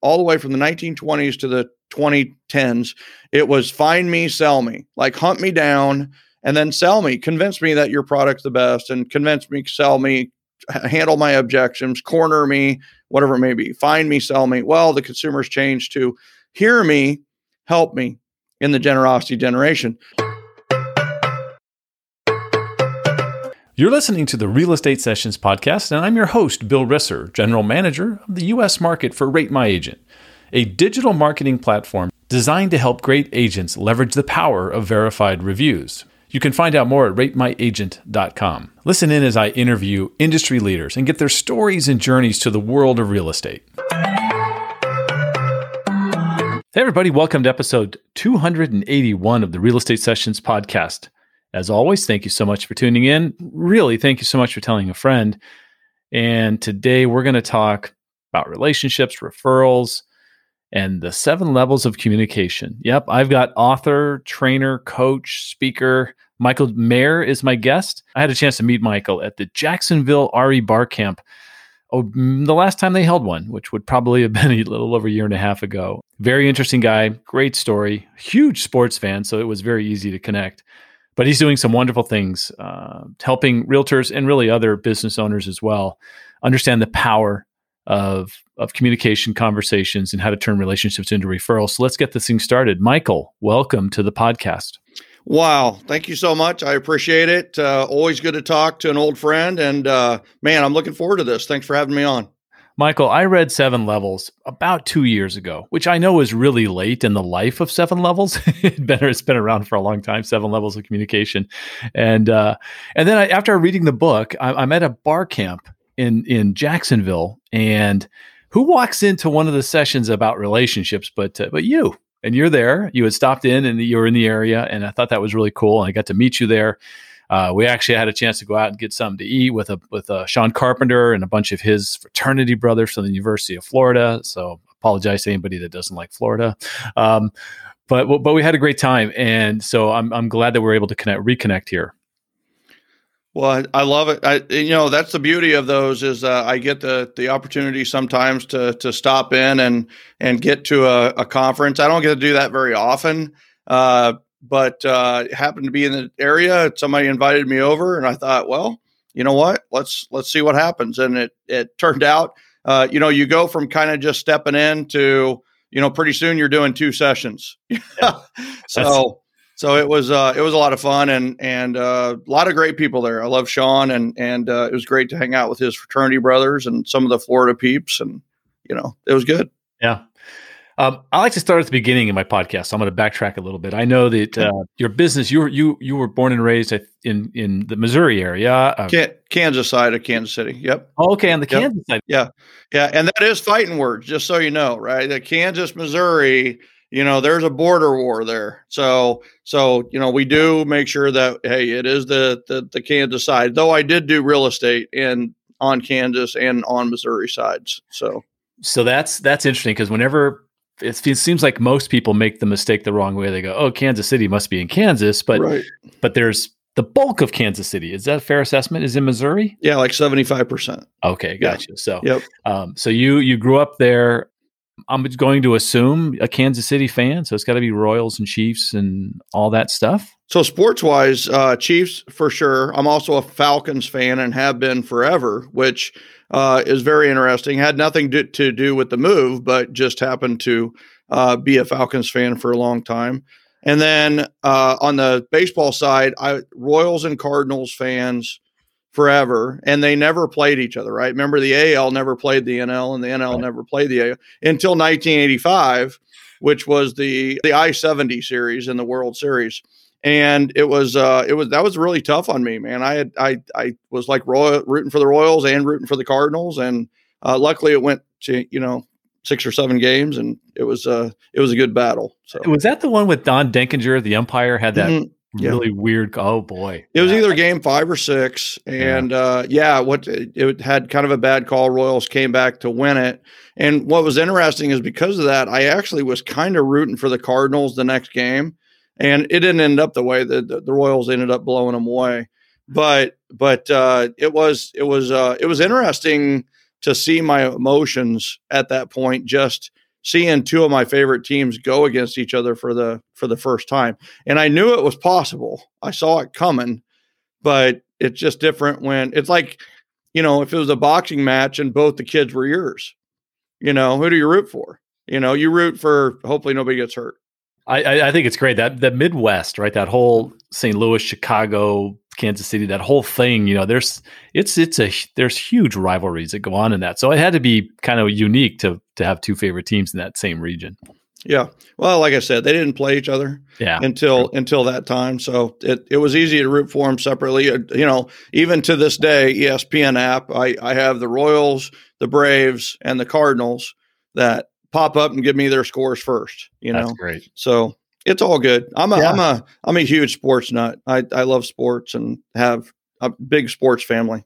all the way from the 1920s to the 2010s, it was find me, sell me, like hunt me down and then sell me, convince me that your product's the best and convince me, sell me, handle my objections, corner me, whatever it may be, find me, sell me. Well, the consumer's changed to hear me, help me in the generosity generation. You're listening to the Real Estate Sessions podcast, and I'm your host, Bill Risser, General Manager of the U.S. market for Rate My Agent, a digital marketing platform designed to help great agents leverage the power of verified reviews. You can find out more at ratemyagent.com. Listen in as I interview industry leaders and get their stories and journeys to the world of real estate. Hey, everybody, welcome to episode 281 of the Real Estate Sessions podcast. As always, thank you so much for tuning in. Really, thank you so much for telling a friend. And today we're going to talk about relationships, referrals, and the seven levels of communication. Yep, I've got author, trainer, coach, speaker. Michael Maher is my guest. I had a chance to meet Michael at the Jacksonville RE Bar Camp. Oh, mm, the last time they held one, which would probably have been a little over a year and a half ago. Very interesting guy, great story, huge sports fan, so it was very easy to connect but he's doing some wonderful things, uh, helping realtors and really other business owners as well understand the power of of communication, conversations, and how to turn relationships into referrals. So let's get this thing started. Michael, welcome to the podcast. Wow, thank you so much. I appreciate it. Uh, always good to talk to an old friend, and uh, man, I'm looking forward to this. Thanks for having me on. Michael, I read Seven Levels about two years ago, which I know is really late in the life of Seven Levels. it's been around for a long time. Seven Levels of Communication, and uh, and then I, after reading the book, I, I'm at a bar camp in in Jacksonville, and who walks into one of the sessions about relationships, but uh, but you, and you're there. You had stopped in, and you were in the area, and I thought that was really cool. And I got to meet you there uh, we actually had a chance to go out and get something to eat with a with a Sean Carpenter and a bunch of his fraternity brothers from the University of Florida. So apologize to anybody that doesn't like Florida. Um, but but we had a great time, and so I'm I'm glad that we're able to connect reconnect here. Well, I, I love it. I, you know, that's the beauty of those is uh, I get the the opportunity sometimes to to stop in and and get to a, a conference. I don't get to do that very often, uh, but uh, happened to be in the area. Somebody invited me over, and I thought, well, you know what? Let's let's see what happens. And it it turned out, uh, you know, you go from kind of just stepping in to, you know, pretty soon you're doing two sessions. Yeah. so so it was uh, it was a lot of fun and and uh, a lot of great people there. I love Sean and and uh, it was great to hang out with his fraternity brothers and some of the Florida peeps and you know it was good. Yeah, um, I like to start at the beginning of my podcast. So I'm going to backtrack a little bit. I know that uh, your business you were you you were born and raised in in the Missouri area, uh, Kansas side of Kansas City. Yep. Oh, okay, on the yep. Kansas side. Yeah, yeah, and that is fighting words. Just so you know, right? The Kansas, Missouri. You know, there's a border war there. So so you know we do make sure that hey, it is the the, the Kansas side. Though I did do real estate in on Kansas and on Missouri sides. So so that's that's interesting because whenever it seems like most people make the mistake the wrong way. They go, "Oh, Kansas City must be in Kansas," but right. but there's the bulk of Kansas City. Is that a fair assessment? Is in Missouri? Yeah, like seventy five percent. Okay, gotcha. Yeah. So, yep. Um, so you you grew up there. I'm going to assume a Kansas City fan, so it's got to be Royals and Chiefs and all that stuff. So sports wise, uh, Chiefs for sure. I'm also a Falcons fan and have been forever, which uh, is very interesting. Had nothing to, to, do with the move, but just happened to uh, be a Falcons fan for a long time. And then uh, on the baseball side, I Royals and Cardinals fans forever, and they never played each other. Right? Remember, the AL never played the NL, and the NL right. never played the AL until 1985, which was the the I seventy series in the World Series and it was uh it was that was really tough on me man i had i i was like royal rooting for the royals and rooting for the cardinals and uh luckily it went to you know six or seven games and it was uh it was a good battle so was that the one with don denkinger the umpire had that mm-hmm. Yeah. really weird. Oh boy, it was yeah. either game five or six, and yeah. uh, yeah, what it had kind of a bad call. Royals came back to win it, and what was interesting is because of that, I actually was kind of rooting for the Cardinals the next game, and it didn't end up the way that the, the, Royals ended up blowing them away. But but uh, it was it was uh, it was interesting to see my emotions at that point just seeing two of my favorite teams go against each other for the for the first time. And I knew it was possible. I saw it coming, but it's just different when it's like, you know, if it was a boxing match and both the kids were yours, you know, who do you root for? You know, you root for hopefully nobody gets hurt. I, I think it's great that the Midwest, right? That whole St. Louis, Chicago, Kansas City, that whole thing. You know, there's it's it's a there's huge rivalries that go on in that. So it had to be kind of unique to to have two favorite teams in that same region. Yeah. Well, like I said, they didn't play each other yeah. until until that time. So it, it was easy to root for them separately. Uh, you know, even to this day, ESPN app, I, I have the Royals, the Braves, and the Cardinals that pop up and give me their scores first. You know, That's great. So it's all good. I'm a yeah. I'm a I'm a huge sports nut. I I love sports and have a big sports family.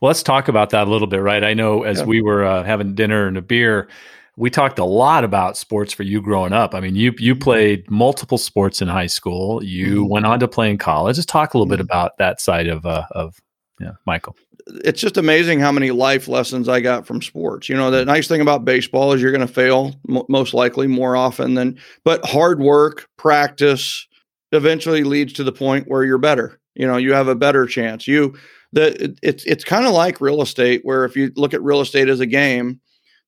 Well, let's talk about that a little bit, right? I know as yeah. we were uh, having dinner and a beer, we talked a lot about sports for you growing up. I mean, you you mm-hmm. played multiple sports in high school. You mm-hmm. went on to play in college. Just talk a little mm-hmm. bit about that side of uh, of yeah, Michael it's just amazing how many life lessons I got from sports. You know, the nice thing about baseball is you're going to fail m- most likely more often than, but hard work, practice eventually leads to the point where you're better. You know, you have a better chance. You, the, it, it's, it's kind of like real estate where if you look at real estate as a game,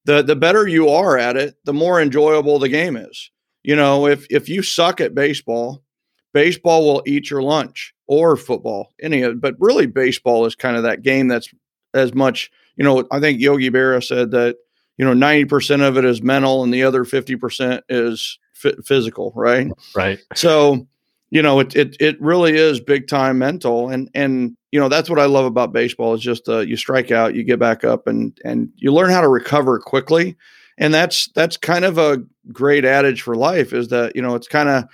the, the better you are at it, the more enjoyable the game is. You know, if, if you suck at baseball, baseball will eat your lunch or football, any of but really baseball is kind of that game that's as much, you know, I think Yogi Berra said that, you know, 90% of it is mental and the other 50% is f- physical, right? Right. So, you know, it, it, it really is big time mental. And, and, you know, that's what I love about baseball is just, uh, you strike out, you get back up and, and you learn how to recover quickly. And that's, that's kind of a great adage for life is that, you know, it's kind of,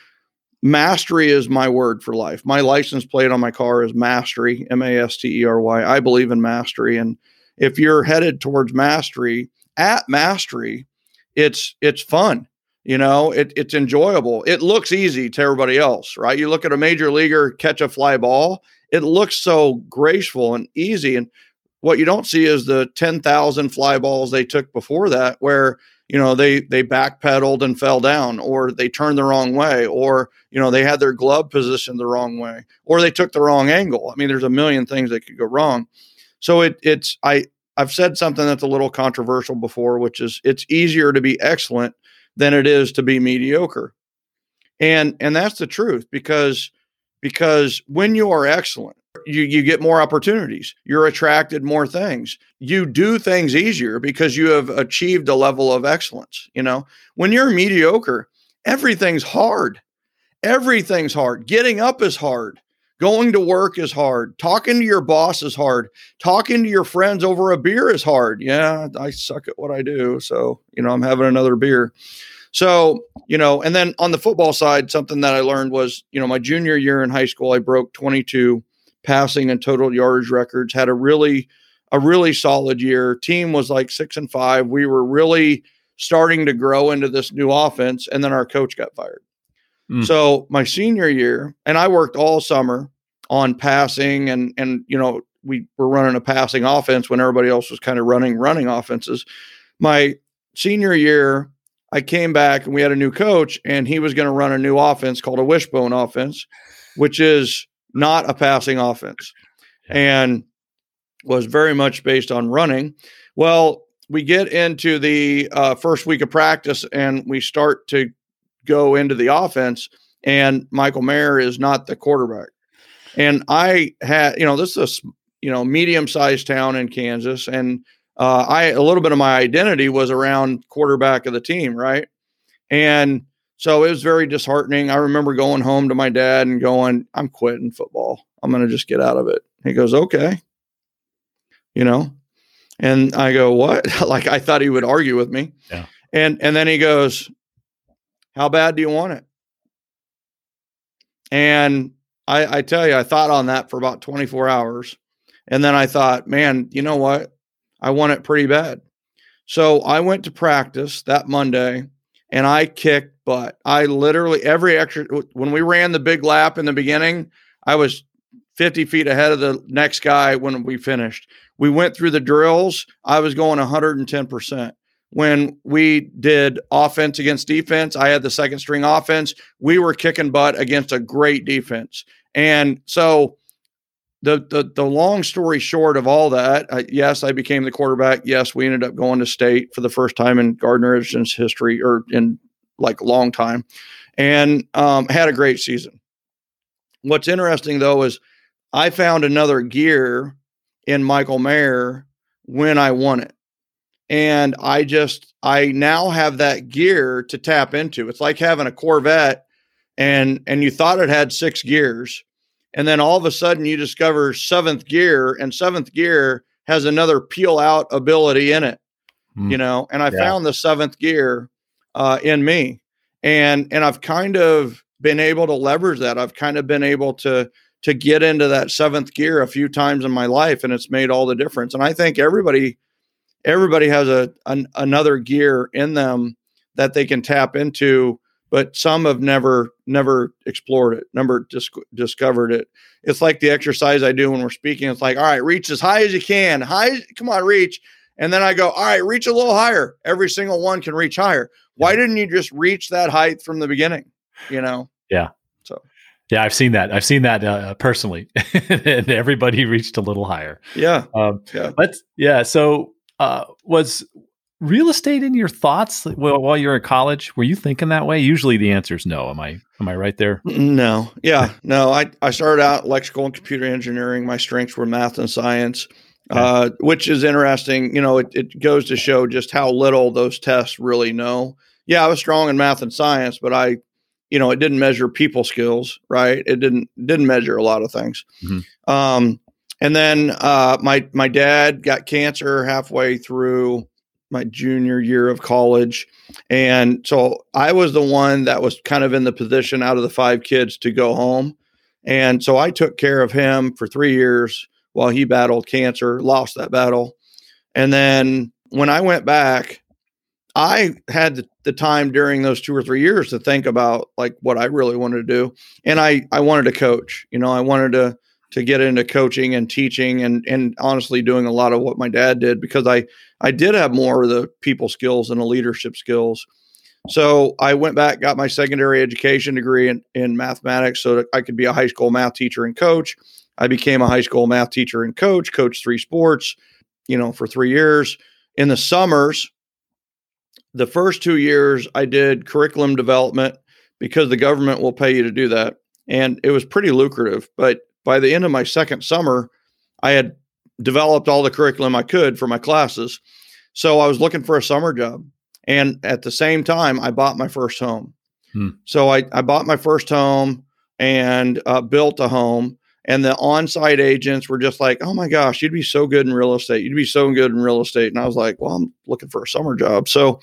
mastery is my word for life. My license plate on my car is mastery, M A S T E R Y. I believe in mastery. And if you're headed towards mastery, at mastery, it's it's fun. You know, it, it's enjoyable. It looks easy to everybody else, right? You look at a major leaguer catch a fly ball, it looks so graceful and easy. And what you don't see is the 10,000 fly balls they took before that, where you know they they backpedaled and fell down or they turned the wrong way or you know they had their glove positioned the wrong way or they took the wrong angle. I mean there's a million things that could go wrong. So it it's i i've said something that's a little controversial before which is it's easier to be excellent than it is to be mediocre. And and that's the truth because because when you are excellent you, you get more opportunities. You're attracted more things. You do things easier because you have achieved a level of excellence. You know, when you're mediocre, everything's hard. Everything's hard. Getting up is hard. Going to work is hard. Talking to your boss is hard. Talking to your friends over a beer is hard. Yeah, I suck at what I do. So, you know, I'm having another beer. So, you know, and then on the football side, something that I learned was, you know, my junior year in high school, I broke 22 passing and total yardage records. Had a really a really solid year. Team was like six and five. We were really starting to grow into this new offense, and then our coach got fired. Mm. So my senior year, and I worked all summer on passing, and and you know we were running a passing offense when everybody else was kind of running running offenses. My senior year, I came back and we had a new coach, and he was going to run a new offense called a wishbone offense, which is not a passing offense, and was very much based on running. Well, we get into the uh, first week of practice and we start to go into the offense, and Michael Maher is not the quarterback. And I had, you know, this is a you know medium sized town in Kansas, and uh, I a little bit of my identity was around quarterback of the team, right? And so it was very disheartening. I remember going home to my dad and going, I'm quitting football. I'm going to just get out of it. He goes, okay. You know, and I go, what? like I thought he would argue with me. Yeah. And, and then he goes, how bad do you want it? And I, I tell you, I thought on that for about 24 hours. And then I thought, man, you know what? I want it pretty bad. So I went to practice that Monday and I kicked butt. I literally every extra when we ran the big lap in the beginning, I was 50 feet ahead of the next guy when we finished. We went through the drills. I was going 110%. when we did offense against defense. I had the second string offense. We were kicking butt against a great defense. And so the the, the long story short of all that, uh, yes, I became the quarterback. Yes, we ended up going to state for the first time in Gardner history or in like a long time and um, had a great season. What's interesting though is I found another gear in Michael Maher when I won it. And I just, I now have that gear to tap into. It's like having a Corvette and and you thought it had six gears and then all of a sudden you discover seventh gear and seventh gear has another peel out ability in it mm. you know and i yeah. found the seventh gear uh, in me and and i've kind of been able to leverage that i've kind of been able to to get into that seventh gear a few times in my life and it's made all the difference and i think everybody everybody has a an, another gear in them that they can tap into but some have never never explored it never dis- discovered it. It's like the exercise i do when we're speaking. It's like all right reach as high as you can high come on reach. And then i go all right reach a little higher. Every single one can reach higher. Why didn't you just reach that height from the beginning you know? Yeah. So. Yeah i've seen that. I've seen that uh, personally. And everybody reached a little higher. Yeah. Um, yeah. let's yeah so uh, was real estate in your thoughts while you're in college? Were you thinking that way? Usually the answer is no. Am I am I right there? No. Yeah. No. I, I started out electrical and computer engineering. My strengths were math and science. Okay. Uh, which is interesting. You know, it, it goes to show just how little those tests really know. Yeah, I was strong in math and science, but I, you know, it didn't measure people skills, right? It didn't didn't measure a lot of things. Mm-hmm. Um, and then uh, my my dad got cancer halfway through my junior year of college. And so I was the one that was kind of in the position out of the five kids to go home. And so I took care of him for three years while he battled cancer, lost that battle. And then when I went back, I had the, time during those two or three years to think about like what I really wanted to do. And I, I wanted to coach, you know, I wanted to to get into coaching and teaching and and honestly doing a lot of what my dad did because I I did have more of the people skills and the leadership skills. So I went back, got my secondary education degree in, in mathematics so that I could be a high school math teacher and coach. I became a high school math teacher and coach, coached three sports, you know, for three years. In the summers, the first two years I did curriculum development because the government will pay you to do that. And it was pretty lucrative, but by the end of my second summer, I had developed all the curriculum I could for my classes. So I was looking for a summer job. And at the same time, I bought my first home. Hmm. So I, I bought my first home and uh, built a home. And the on site agents were just like, oh my gosh, you'd be so good in real estate. You'd be so good in real estate. And I was like, well, I'm looking for a summer job. So,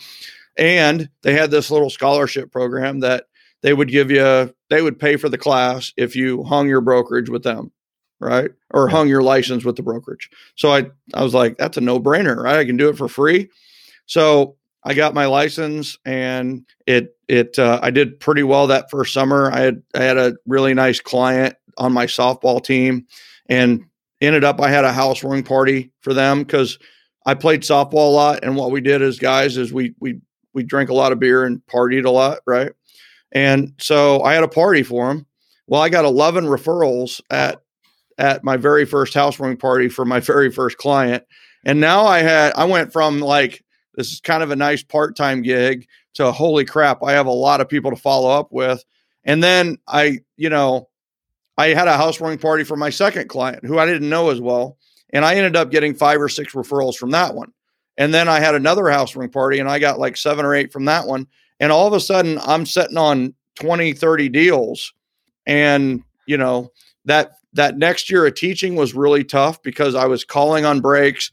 and they had this little scholarship program that they would give you they would pay for the class if you hung your brokerage with them right? Or hung your license with the brokerage. So i i was like that's a no-brainer right? I can do it for free. So i got my license and it it uh, i did pretty well that first summer. I had i had a really nice client on my softball team and ended up i had a housewarming party for them because i played softball a lot and what we did as guys is we we we drank a lot of beer and partied a lot right and so I had a party for him. Well, I got 11 referrals at at my very first housewarming party for my very first client. And now I had I went from like this is kind of a nice part-time gig to holy crap, I have a lot of people to follow up with. And then I, you know, I had a housewarming party for my second client who I didn't know as well. And I ended up getting five or six referrals from that one. And then I had another housewarming party and I got like seven or eight from that one. And all of a sudden, I'm sitting on 20, 30 deals. And, you know, that that next year of teaching was really tough because I was calling on breaks.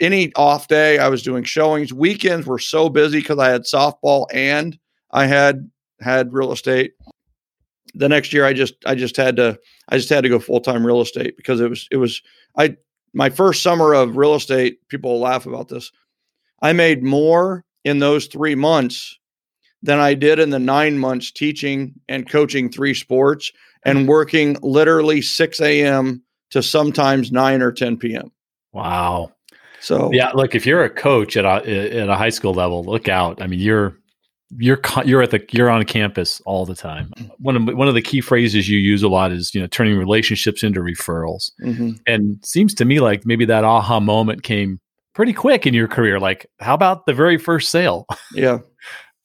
Any off day, I was doing showings. Weekends were so busy because I had softball and I had had real estate. The next year, I just I just had to I just had to go full time real estate because it was it was I my first summer of real estate. People laugh about this. I made more in those three months than I did in the nine months teaching and coaching three sports and working literally 6 a.m. to sometimes 9 or 10 p.m. Wow. So yeah, look, if you're a coach at a at a high school level, look out. I mean, you're you're you're at the you're on campus all the time. One of one of the key phrases you use a lot is you know turning relationships into referrals, mm-hmm. and seems to me like maybe that aha moment came pretty quick in your career. Like, how about the very first sale? Yeah.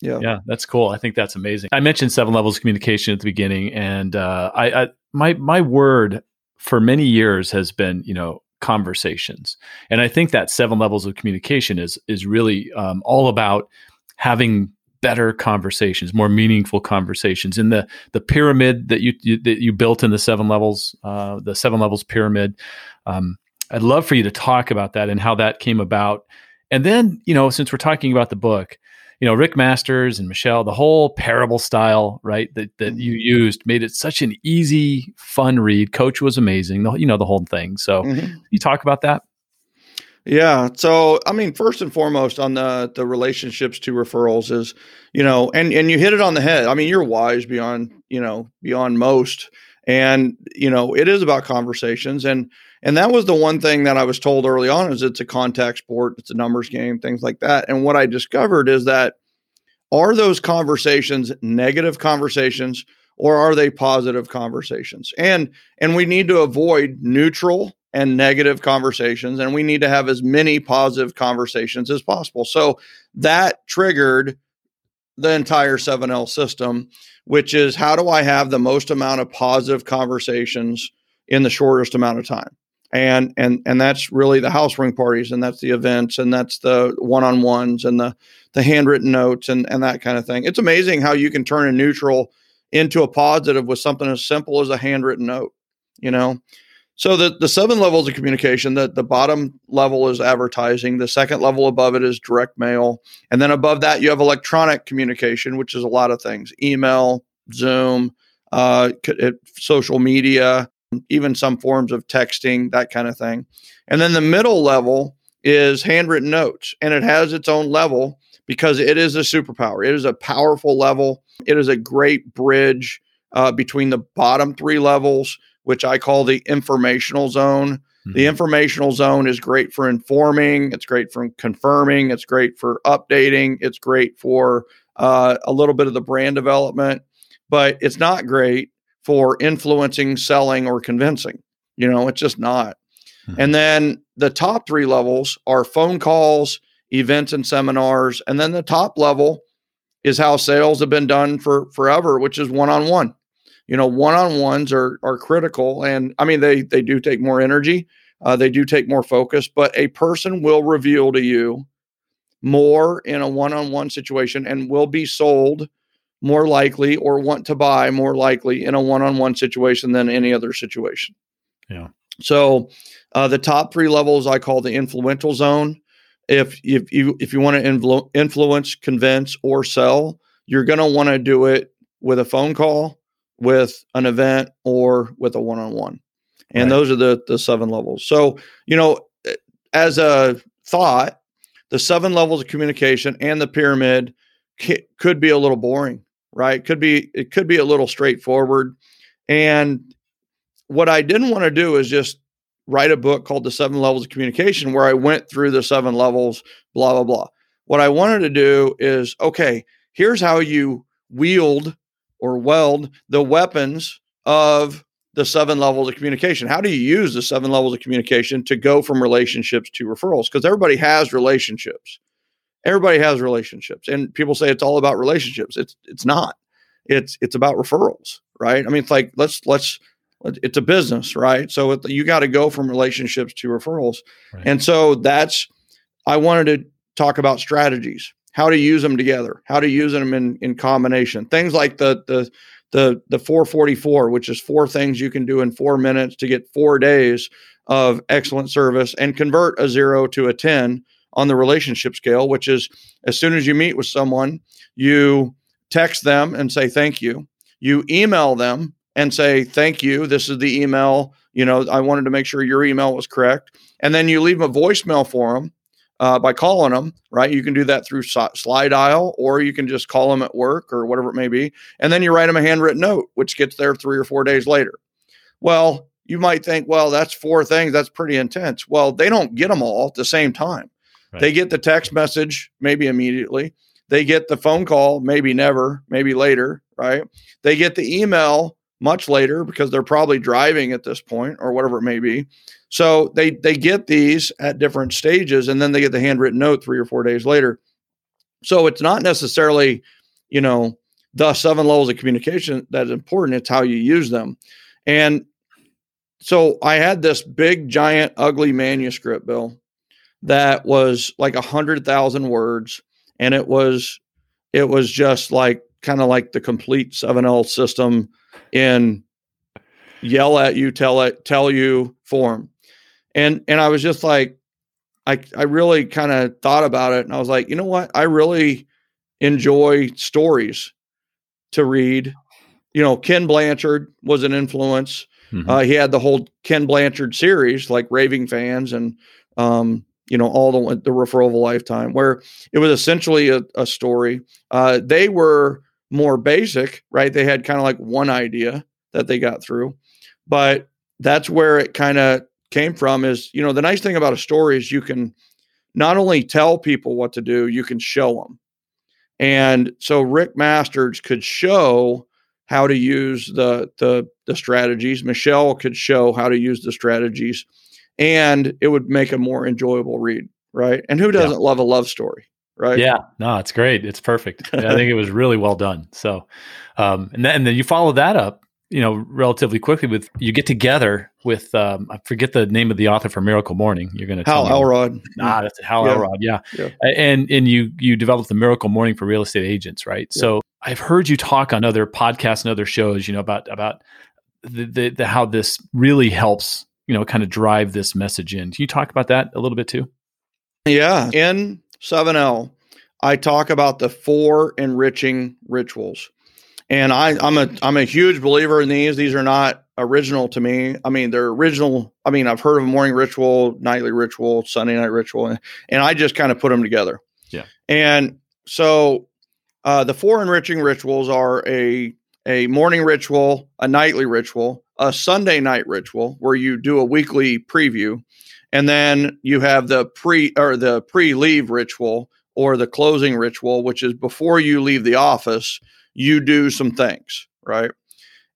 Yeah. Yeah. That's cool. I think that's amazing. I mentioned seven levels of communication at the beginning, and uh, I, I my my word for many years has been you know conversations, and I think that seven levels of communication is is really um, all about having better conversations, more meaningful conversations. In the the pyramid that you, you that you built in the seven levels, uh, the seven levels pyramid, um, I'd love for you to talk about that and how that came about. And then, you know, since we're talking about the book, you know, Rick Masters and Michelle, the whole parable style, right, that that you mm-hmm. used made it such an easy, fun read. Coach was amazing, the, you know, the whole thing. So, mm-hmm. you talk about that? Yeah. So, I mean, first and foremost on the the relationships to referrals is, you know, and and you hit it on the head. I mean, you're wise beyond, you know, beyond most. And, you know, it is about conversations and and that was the one thing that I was told early on is it's a contact sport, it's a numbers game, things like that. And what I discovered is that are those conversations negative conversations or are they positive conversations? And and we need to avoid neutral and negative conversations and we need to have as many positive conversations as possible. So that triggered the entire 7L system, which is how do I have the most amount of positive conversations in the shortest amount of time? And and and that's really the house ring parties and that's the events and that's the one-on-ones and the the handwritten notes and and that kind of thing. It's amazing how you can turn a neutral into a positive with something as simple as a handwritten note you know? So the the seven levels of communication the the bottom level is advertising the second level above it is direct mail and then above that you have electronic communication which is a lot of things. Email zoom uh, social media even some forms of texting, that kind of thing. And then the middle level is handwritten notes, and it has its own level because it is a superpower. It is a powerful level. It is a great bridge uh, between the bottom three levels, which I call the informational zone. Mm-hmm. The informational zone is great for informing, it's great for confirming, it's great for updating, it's great for uh, a little bit of the brand development, but it's not great for influencing, selling, or convincing. You know, it's just not. Mm-hmm. And then the top three levels are phone calls, events, and seminars. And then the top level is how sales have been done for forever, which is one on one. You know, one on ones are are critical, and I mean they they do take more energy, uh, they do take more focus, but a person will reveal to you more in a one on one situation and will be sold more likely or want to buy more likely in a one-on-one situation than any other situation. Yeah. So uh, the top three levels I call the influential zone. If if you if you want to influ- influence, convince, or sell, you're going to want to do it with a phone call, with an event, or with a one-on-one. And right. those are the the seven levels. So you know, as a thought, the seven levels of communication and the pyramid could be a little boring right? Could be it could be a little straightforward. And what I didn't want to do is just write a book called The Seven Levels of Communication where I went through the seven levels, blah, blah, blah. What I wanted to do is okay, here's how you wield or weld the weapons of the seven levels of communication. How do you use the seven levels of communication to go from relationships to referrals? Because everybody has relationships everybody has relationships and people say it's all about relationships. It's it's not. It's it's about referrals right? I mean it's like let's let's it's a business right? So it, you got to go from relationships to referrals. Right. and so that's i wanted to talk about strategies. How to use them together. How to use them in in combination. Things like the the the the 444 which is four things you can do in 4 minutes to get 4 days of excellent service and convert a 0 to a 10 on the relationship scale, which is as soon as you meet with someone, you text them and say thank you. You email them and say thank you. This is the email. You know, I wanted to make sure your email was correct, and then you leave a voicemail for them uh, by calling them. Right, you can do that through Slydial, or you can just call them at work or whatever it may be, and then you write them a handwritten note, which gets there three or four days later. Well, you might think, well, that's four things. That's pretty intense. Well, they don't get them all at the same time. Right. They get the text message maybe immediately. They get the phone call, maybe never, maybe later, right? They get the email much later because they're probably driving at this point or whatever it may be. So they they get these at different stages and then they get the handwritten note 3 or 4 days later. So it's not necessarily, you know, the seven levels of communication that's important, it's how you use them. And so I had this big giant ugly manuscript, Bill, that was like a hundred thousand words, and it was it was just like kind of like the complete 7L system in yell at you, tell it, tell you form. And and I was just like, I I really kind of thought about it and I was like, you know what? I really enjoy stories to read. You know, Ken Blanchard was an influence. Mm-hmm. Uh, he had the whole Ken Blanchard series, like Raving Fans and um, you know all the the referral of a lifetime, where it was essentially a, a story. Uh, they were more basic, right? They had kind of like one idea that they got through, but that's where it kind of came from. Is you know the nice thing about a story is you can not only tell people what to do, you can show them. And so Rick Masters could show how to use the the the strategies. Michelle could show how to use the strategies, and it would make a more enjoyable read, right? And who doesn't yeah. love a love story, right? Yeah, no, it's great. It's perfect. I think it was really well done. So, um, and then and then you follow that up you know relatively quickly with you get together with um, I forget the name of the author for Miracle Morning. You're going to Hal Elrod. Ah, that's Hal yeah. Elrod. Yeah. yeah. and and you you developed the Miracle Morning for real estate agents, right? Yeah. So I've heard you talk on other podcasts and other shows, you know, about about the, the, the how this really helps, you know, kind of drive this message in. Can you talk about that a little bit too? Yeah, in 7L, I talk about the four enriching rituals. And I, I'm a I'm a huge believer in these. These are not original to me. I mean, they're original. I mean, I've heard of a morning ritual, nightly ritual, Sunday night ritual, and, and I just kind of put them together. Yeah. And so uh, the four enriching rituals are a a morning ritual, a nightly ritual, a Sunday night ritual where you do a weekly preview, and then you have the pre or the pre leave ritual or the closing ritual, which is before you leave the office you do some things, right?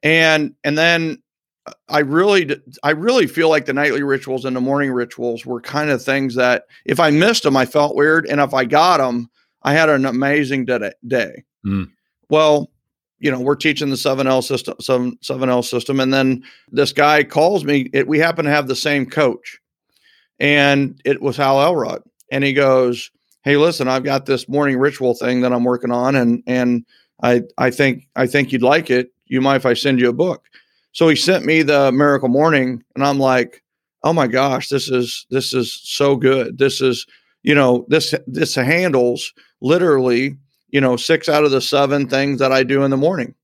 And and then uh, I really I really feel like the nightly rituals and the morning rituals were kind of things that if I missed them, I felt weird, and if I got them, I had an amazing day. Mm. Well, you know, we're teaching the 7L system, 7, 7L system. And then this guy calls me. It, we happen to have the same coach. And it was Hal Elrod. And he goes, Hey, listen, I've got this morning ritual thing that I'm working on. And, and I I think I think you'd like it. You mind if I send you a book? So he sent me the Miracle Morning, and I'm like, oh my gosh, this is this is so good. This is you know this this handles literally you know six out of the seven things that I do in the morning,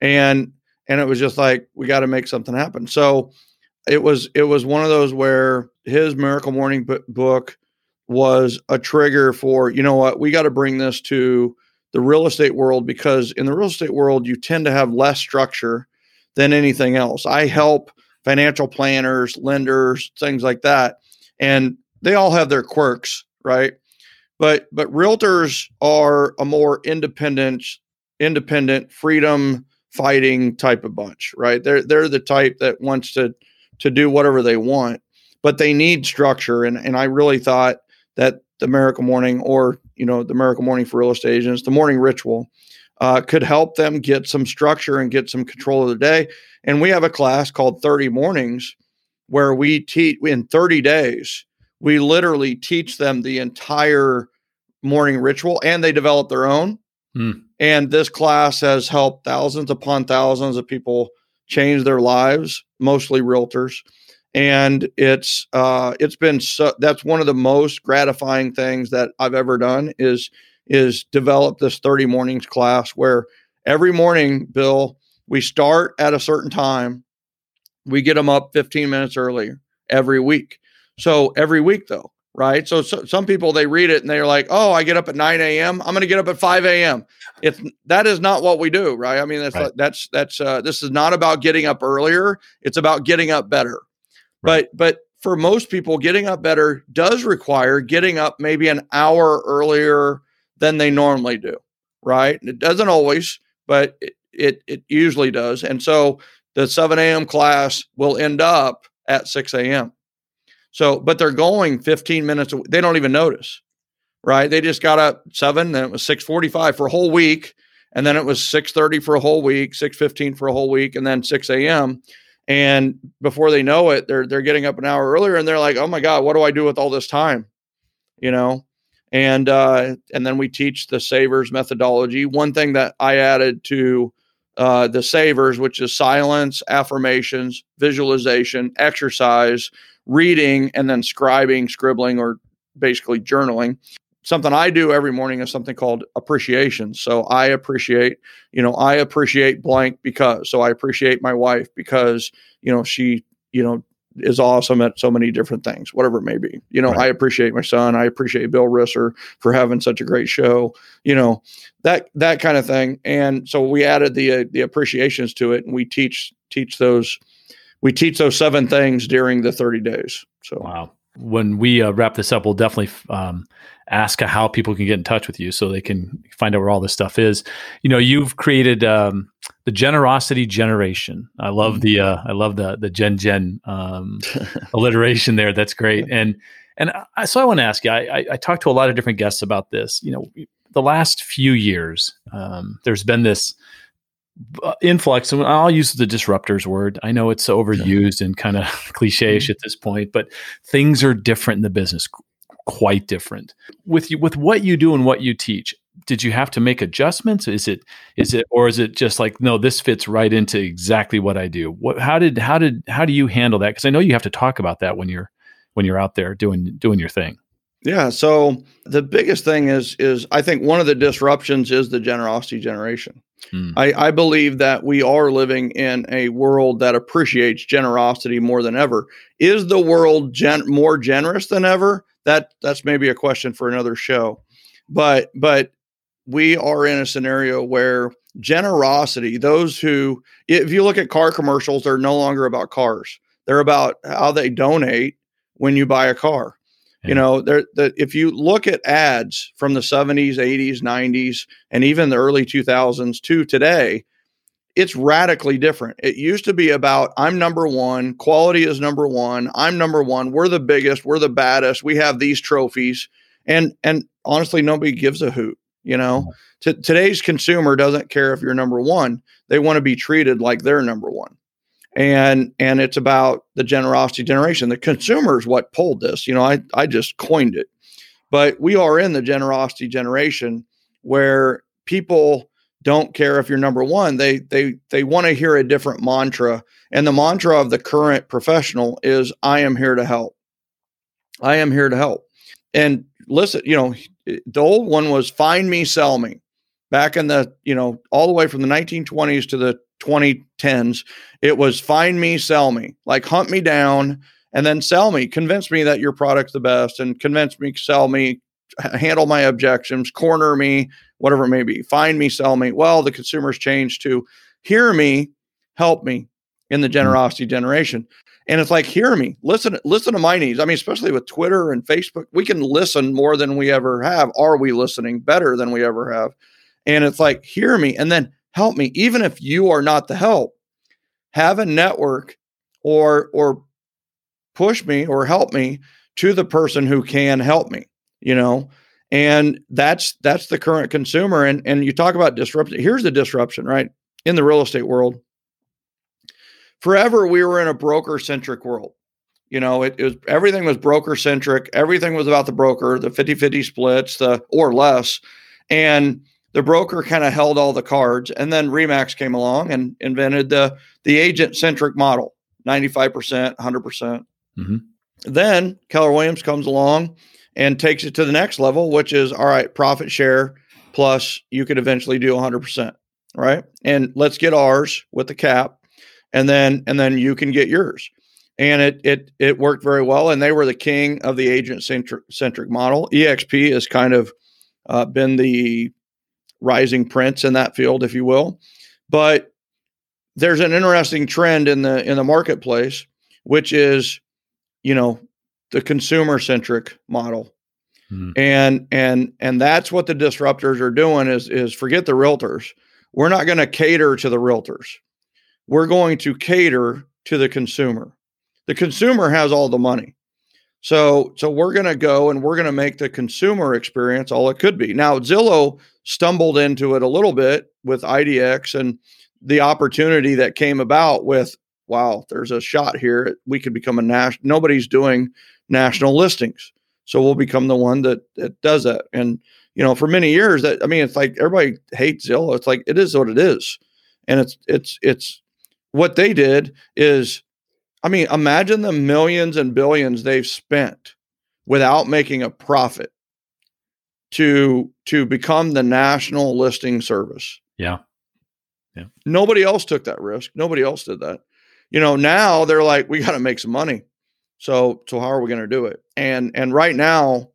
and and it was just like we got to make something happen. So it was it was one of those where his Miracle Morning book was a trigger for you know what we got to bring this to the real estate world because in the real estate world, you tend to have less structure than anything else. I help financial planners, lenders, things like that, and they all have their quirks, right? But but realtors are a more independent, independent, freedom fighting type of bunch, right? They're they're the type that wants to to do whatever they want, but they need structure. And and I really thought that the Miracle Morning or you know the Miracle Morning for real estate agents, the morning ritual, uh, could help them get some structure and get some control of the day. And we have a class called 30 Mornings where we teach in 30 days. We literally teach them the entire morning ritual and they develop their own. Mm. And this class has helped thousands upon thousands of people change their lives, mostly realtors and it's uh, it's been so that's one of the most gratifying things that I've ever done is is develop this 30 mornings class where every morning, Bill, we start at a certain time, we get them up 15 minutes early every week. So every week though, right? So, so, some people they read it and they're like, "Oh, I get up at 9 a.m. I'm going to get up at 5 a.m." It's that is not what we do, right? I mean, that's right. that's that's uh, this is not about getting up earlier. It's about getting up better. Right. But but for most people, getting up better does require getting up maybe an hour earlier than they normally do, right? It doesn't always, but it it, it usually does. And so the 7 a.m. class will end up at 6 a.m. So, but they're going 15 minutes. They don't even notice, right? They just got up seven, then it was 6:45 for a whole week, and then it was 6:30 for a whole week, 6:15 for a whole week, and then 6 a.m. And before they know it, they're they're getting up an hour earlier, and they're like, "Oh my god, what do I do with all this time?" You know. And uh, and then we teach the savers methodology. One thing that I added to uh, the savers, which is silence, affirmations, visualization, exercise, reading, and then scribing, scribbling, or basically journaling. Something I do every morning is something called appreciation. So I appreciate, you know, I appreciate blank because. So I appreciate my wife because, you know, she, you know, is awesome at so many different things, whatever it may be. You know, right. I appreciate my son. I appreciate Bill Risser for having such a great show. You know, that that kind of thing. And so we added the uh, the appreciations to it, and we teach teach those we teach those seven things during the thirty days. So wow. When we uh, wrap this up, we'll definitely um, ask how people can get in touch with you so they can find out where all this stuff is. You know, you've created um, the generosity generation. I love mm-hmm. the uh, I love the the gen gen um, alliteration there. That's great. And and I, so I want to ask you. I, I, I talked to a lot of different guests about this. You know, the last few years, um, there's been this influx and i'll use the disruptors word. I know it's overused and kind of cliche-ish mm-hmm. at this point but things are different in the business quite different. With you with what you do and what you teach did you have to make adjustments? Is it is it or is it just like no this fits right into exactly what i do what how did how did how do you handle that? Because i know you have to talk about that when you're when you're out there doing doing your thing yeah so the biggest thing is is i think one of the disruptions is the generosity generation hmm. I, I believe that we are living in a world that appreciates generosity more than ever is the world gen- more generous than ever that that's maybe a question for another show. But but we are in a scenario where generosity, those who if you look at car commercials, they're no longer about cars. They're about how they donate when you buy a car. Yeah. You know, there that if you look at ads from the 70s, 80s, 90s, and even the early 2000s to today, it's radically different. It used to be about I'm number one, quality is number one, I'm number one, we're the biggest, we're the baddest, we have these trophies, and and honestly, nobody gives a hoot. You know, T- today's consumer doesn't care if you're number one; they want to be treated like they're number one, and and it's about the generosity generation. The consumer is what pulled this. You know, I I just coined it, but we are in the generosity generation where people don't care if you're number one. They they they want to hear a different mantra, and the mantra of the current professional is "I am here to help." I am here to help. And listen, you know, the old one was "Find me, sell me." Back in the you know all the way from the 1920s to the 2010s, it was "Find me, sell me," like hunt me down and then sell me, convince me that your product's the best, and convince me, sell me, handle my objections, corner me, whatever it may be. Find me, sell me. Well, the consumer's changed to hear me, help me in the mm-hmm. generosity generation. And it's like, hear me, listen, listen to my needs. I mean, especially with Twitter and Facebook, we can listen more than we ever have. Are we listening better than we ever have? And it's like, hear me and then help me. Even if you are not the help, have a network or or push me or help me to the person who can help me, you know and that's that's the current consumer and and you talk about disruption here's the disruption right in the real estate world forever we were in a broker centric world you know it, it, was everything was broker centric everything was about the broker the 50-50 splits the or less and the broker kind of held all the cards and then remax came along and invented the the agent centric model 95% 100% mm hmm then keller williams comes along and takes it to the next level, which is all right, profit share plus you could eventually do 100%, right? And let's get ours with the cap and then and then you can get yours. and it it it worked very well. And they were the king of the agent centric model. EXP has kind of uh, been the rising prince in that field, if you will. But there's an interesting trend in the in the marketplace, which is, you know, the consumer centric model. Mm-hmm. And and and that's what the disruptors are doing is is forget the realtors. We're not going to cater to the realtors. We're going to cater to the consumer. The consumer has all the money. So so we're going to go and we're going to make the consumer experience all it could be. Now Zillow stumbled into it a little bit with IDX and the opportunity that came about with wow, there's a shot here. We could become a national. Nobody's doing national listings, so we'll become the one that that does that. And you know, for many years, that I mean, it's like everybody hates Zillow. It's like it is what it is, and it's it's it's what they did is, I mean, imagine the millions and billions they've spent without making a profit to to become the national listing service. Yeah. Yeah. Nobody else took that risk. Nobody else did that. You know, now they're like, we got to make some money. So, so how are we going to do it? And and right now,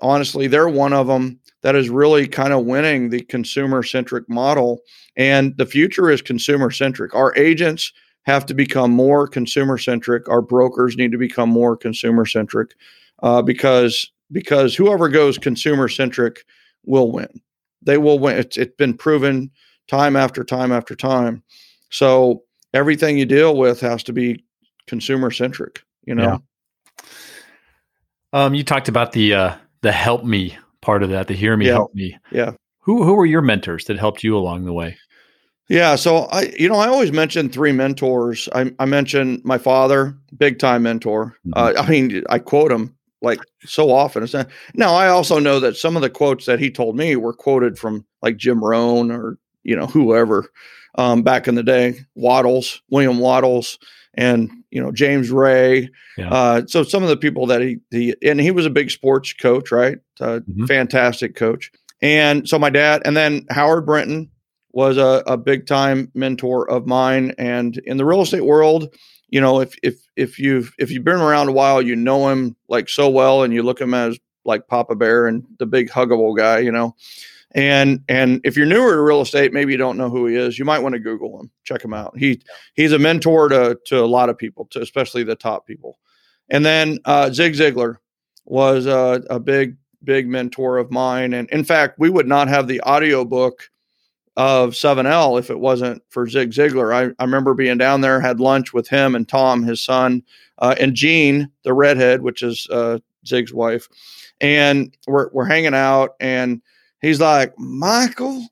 honestly, they're one of them that is really kind of winning the consumer centric model. And the future is consumer centric. Our agents have to become more consumer centric. Our brokers need to become more consumer centric uh, because because whoever goes consumer centric will win. They will win. It's, it's been proven time after time after time. So everything you deal with has to be consumer centric. You know. Yeah. Um, you talked about the uh, the help me part of that, the hear me, yeah. help me. Yeah. Who who were your mentors that helped you along the way? Yeah, so I, you know, I always mention three mentors. I, I mentioned my father, big time mentor. Mm-hmm. Uh, I mean, I quote him like so often. It's not, now I also know that some of the quotes that he told me were quoted from like Jim Rohn or you know whoever um, back in the day, Wattles, William Wattles, and you know James Ray. Yeah. Uh, so some of the people that he he and he was a big sports coach, right? Uh, mm-hmm. Fantastic coach. And so my dad, and then Howard Brinton was a, a big time mentor of mine. And in the real estate world, you know, if if if you've if you've been around a while, you know him like so well, and you look at him as like Papa Bear and the big huggable guy, you know. And and if you're newer to real estate, maybe you don't know who he is. You might want to Google him, check him out. He he's a mentor to to a lot of people, to especially the top people. And then uh, Zig Ziglar was a, a big big mentor of mine. And in fact, we would not have the audio book of 7L if it wasn't for Zig Ziglar. I, I remember being down there, had lunch with him and Tom, his son, uh, and Jean, the redhead, which is uh, Zig's wife. And we're, we're hanging out, and he's like, Michael,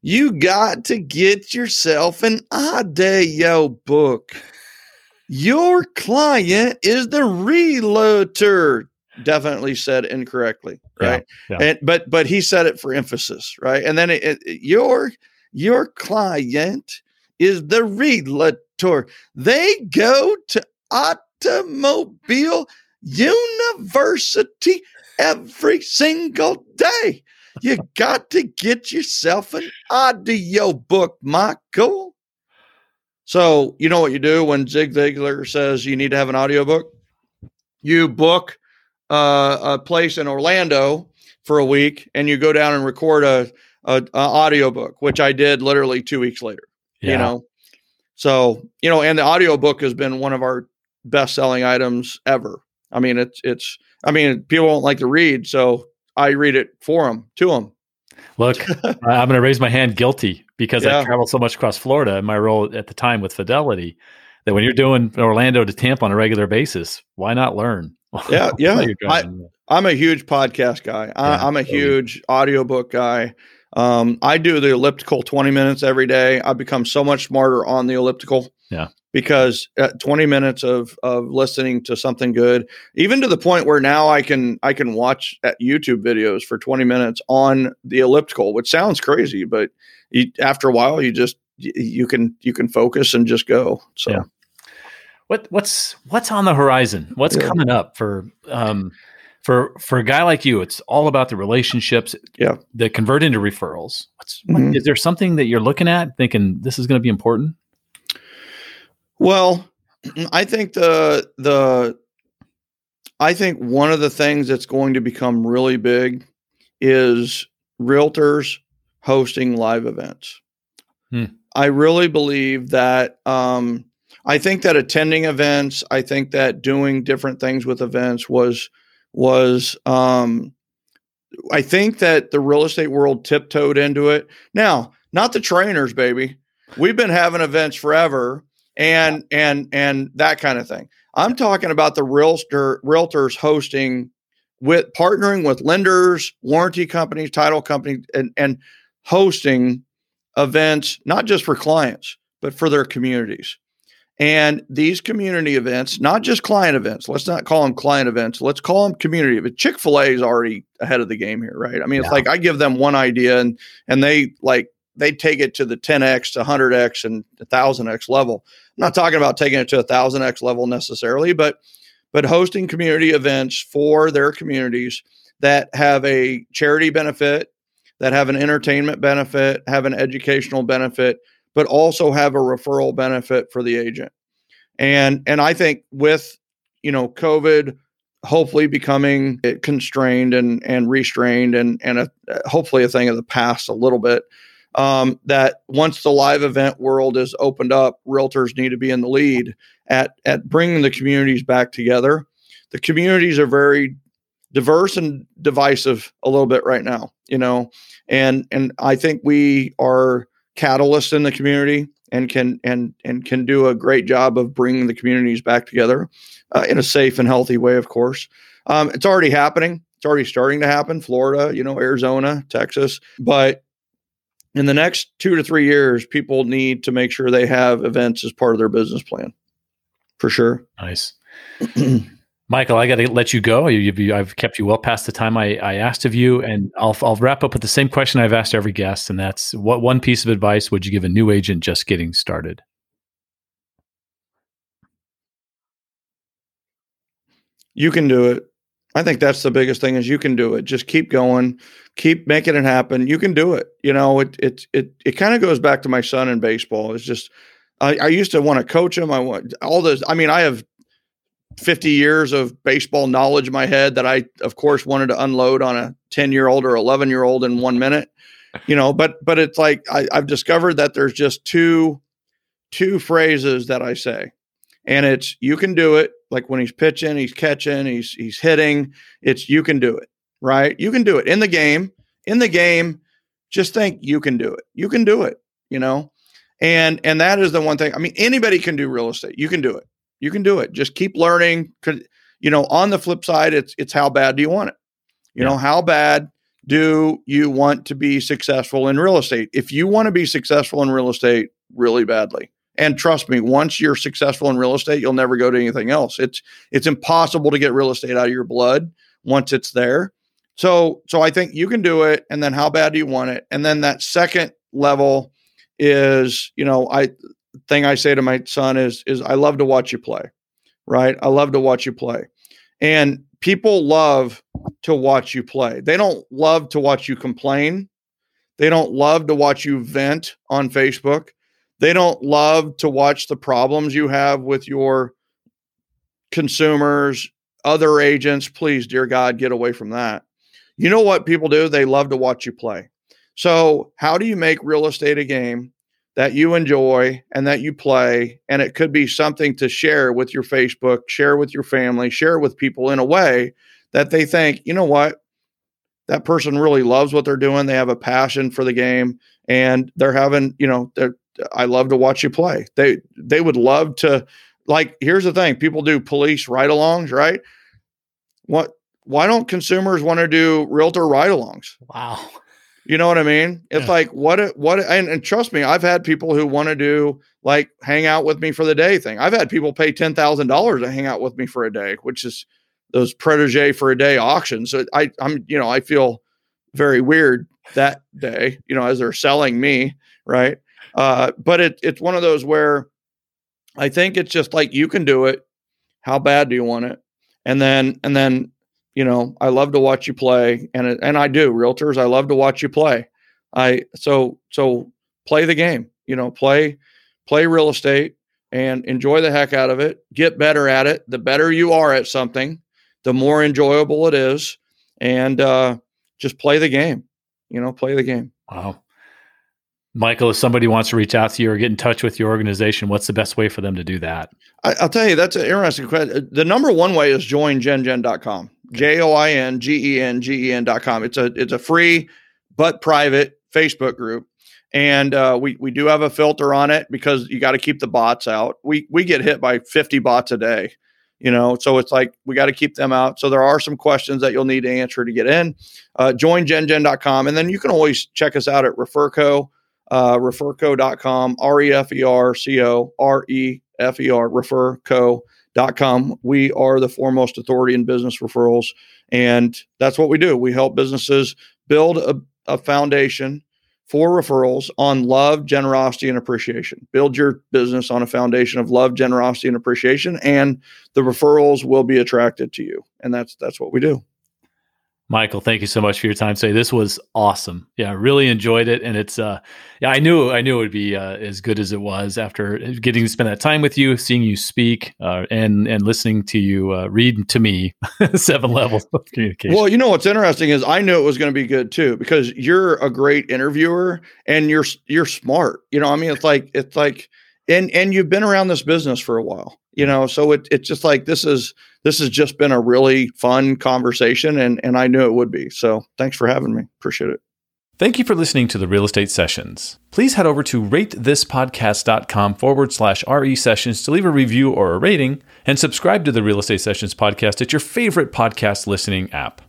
you got to get yourself an audio book. Your client is the realtor definitely said incorrectly, right? Yeah, yeah. And but but he said it for emphasis, right? And then it, it, your your client is the realtor. They go to automobile university every single day. You got to get yourself an audio book, Michael. So you know what you do when Zig Ziglar says you need to have an audio book? You book uh, a place in Orlando for a week and you go down and record a, a, a audiobook, which I did literally two weeks later. Yeah. You know, so you know, and the audiobook has been one of our best selling items ever. I mean, it's it's. I mean, people don't like to read, so I read it for them to them. Look, I'm going to raise my hand guilty because yeah. I traveled so much across Florida in my role at the time with Fidelity that when you're doing Orlando to Tampa on a regular basis, why not learn? Yeah, yeah. I, am a huge podcast guy. I, am a huge audiobook guy. Um, I do the elliptical 20 minutes every day. I become so much smarter on the elliptical. Yeah. Because 20 minutes of of listening to something good, even to the point where now I can I can watch at YouTube videos for 20 minutes on the elliptical, which sounds crazy, but you, after a while you just you can you can focus and just go. So yeah. What what's what's on the horizon? What's yeah. coming up for um for for a guy like you? It's all about the relationships. Yeah, that convert into referrals. What's mm-hmm. what, is there something that you're looking at thinking this is going to be important? Well, I think the the I think one of the things that's going to become really big is realtors hosting live events. Hmm. I really believe that um, I think that attending events, I think that doing different things with events was was um, I think that the real estate world tiptoed into it. Now, not the trainers, baby. We've been having events forever and and and that kind of thing. I'm talking about the realtor realtors hosting with partnering with lenders, warranty companies, title companies, and and hosting events not just for clients but for their communities. And these community events, not just client events, let's not call them client events, let's call them community events. Chick fil A is already ahead of the game here, right? I mean, it's yeah. like I give them one idea and and they like they take it to the 10x to 100x and 1000x level. I'm not talking about taking it to a 1000x level necessarily, but but hosting community events for their communities that have a charity benefit, that have an entertainment benefit, have an educational benefit, but also have a referral benefit for the agent. And and I think with you know COVID hopefully becoming constrained and and restrained and and a, hopefully a thing of the past a little bit. Um, that once the live event world is opened up, realtors need to be in the lead at at bringing the communities back together. The communities are very diverse and divisive a little bit right now, you know, and and I think we are catalyst in the community and can and and can do a great job of bringing the communities back together uh, in a safe and healthy way. Of course, um, it's already happening. It's already starting to happen. Florida, you know, Arizona, Texas, but in the next two to three years, people need to make sure they have events as part of their business plan, for sure. Nice. Michael, I got to let you go. I've kept you well past the time I, I, asked of you, and I'll, I'll wrap up with the same question I've asked every guest, and that's what one piece of advice would you give a new agent just getting started? You can do it. I think that's the biggest thing is you can do it. Just keep going, keep making it happen. You can do it. You know, it it it it kind of goes back to my son in baseball. It's just I, I used to want to coach him. I want all those. I mean, I have 50 years of baseball knowledge in my head that I, of course, wanted to unload on a 10 year old or 11 year old in one minute, you know, but, but it's like, I, I've discovered that there's just two, two phrases that I say and it's, you can do it. Like when he's pitching, he's catching, he's, he's hitting, it's, you can do it, right? You can do it in the game, in the game. Just think you can do it. You can do it, you know? And, and that is the one thing. I mean, anybody can do real estate. You can do it you can do it. Just keep learning. You know, on the flip side, it's it's how bad do you want it? You yeah. know, how bad do you want to be successful in real estate? If you want to be successful in real estate really badly, and trust me, once you're successful in real estate, you'll never go to anything else. It's it's impossible to get real estate out of your blood once it's there. So so I think you can do it. And then how bad do you want it? And then that second level is, you know, I thing I say to my son is is I love to watch you play. Right? I love to watch you play. And people love to watch you play. They don't love to watch you complain. They don't love to watch you vent on Facebook. They don't love to watch the problems you have with your consumers, other agents. Please, dear God, get away from that. You know what people do? They love to watch you play. So, how do you make real estate a game that you enjoy and that you play. And it could be something to share with your Facebook, share with your family, share with people in a way that they think, you know what, that person really loves what they're doing. They have a passion for the game and they're having, you know, I love to watch you play. They they would love to like here's the thing, people do police ride-alongs, right? What why don't consumers want to do realtor ride-alongs? Wow. You know what I mean? It's yeah. like what what and, and trust me, I've had people who want to do like hang out with me for the day thing. I've had people pay ten thousand dollars to hang out with me for a day, which is those protege for a day auctions. So I I'm you know I feel very weird that day, you know, as they're selling me, right? Uh, but it it's one of those where I think it's just like you can do it. How bad do you want it? And then and then you know, I love to watch you play, and and I do. Realtors, I love to watch you play. I so so play the game. You know, play play real estate. and enjoy the heck out of it. Get better at it. The better you are at something, the more enjoyable it is, and uh, just play the game. You know, play the game. Wow. Michael, if somebody wants to reach out to you or get in touch with your organization, what's the best way for them to do that? I, will tell you, that's an interesting question. The number one way is joingengen.com. J O I N G E N G E com. It's a it's a free but private Facebook group. And uh, we we do have a filter on it because you got to keep the bots out. We we get hit by 50 bots a day, you know, so it's like we got to keep them out. So there are some questions that you'll need to answer to get in. Uh, joingengen.com. And then you can always check us out at Referco uh, referco.com, R E F E R C O R E F E R, referco.com. We are the foremost authority in business referrals. And that's what we do. We help businesses build a, a foundation for referrals on love, generosity, and appreciation. Build your business on a foundation of love, generosity, and appreciation, and the referrals will be attracted to you. And that's that's what we do. Michael, thank you so much for your time today. This was awesome. Yeah, I really enjoyed it, and it's uh, yeah, I knew I knew it would be uh, as good as it was after getting to spend that time with you, seeing you speak, uh, and and listening to you uh, read to me seven levels of communication. Well, you know what's interesting is I knew it was going to be good too because you're a great interviewer and you're you're smart. You know, I mean, it's like it's like, and and you've been around this business for a while you know so it, it's just like this is this has just been a really fun conversation and and i knew it would be so thanks for having me appreciate it Thank you for listening to the Real Estate Sessions. Please head over to ratethispodcast.com forward slash RE sessions to leave a review or a rating and subscribe to the Real Estate Sessions podcast at your favorite podcast listening app.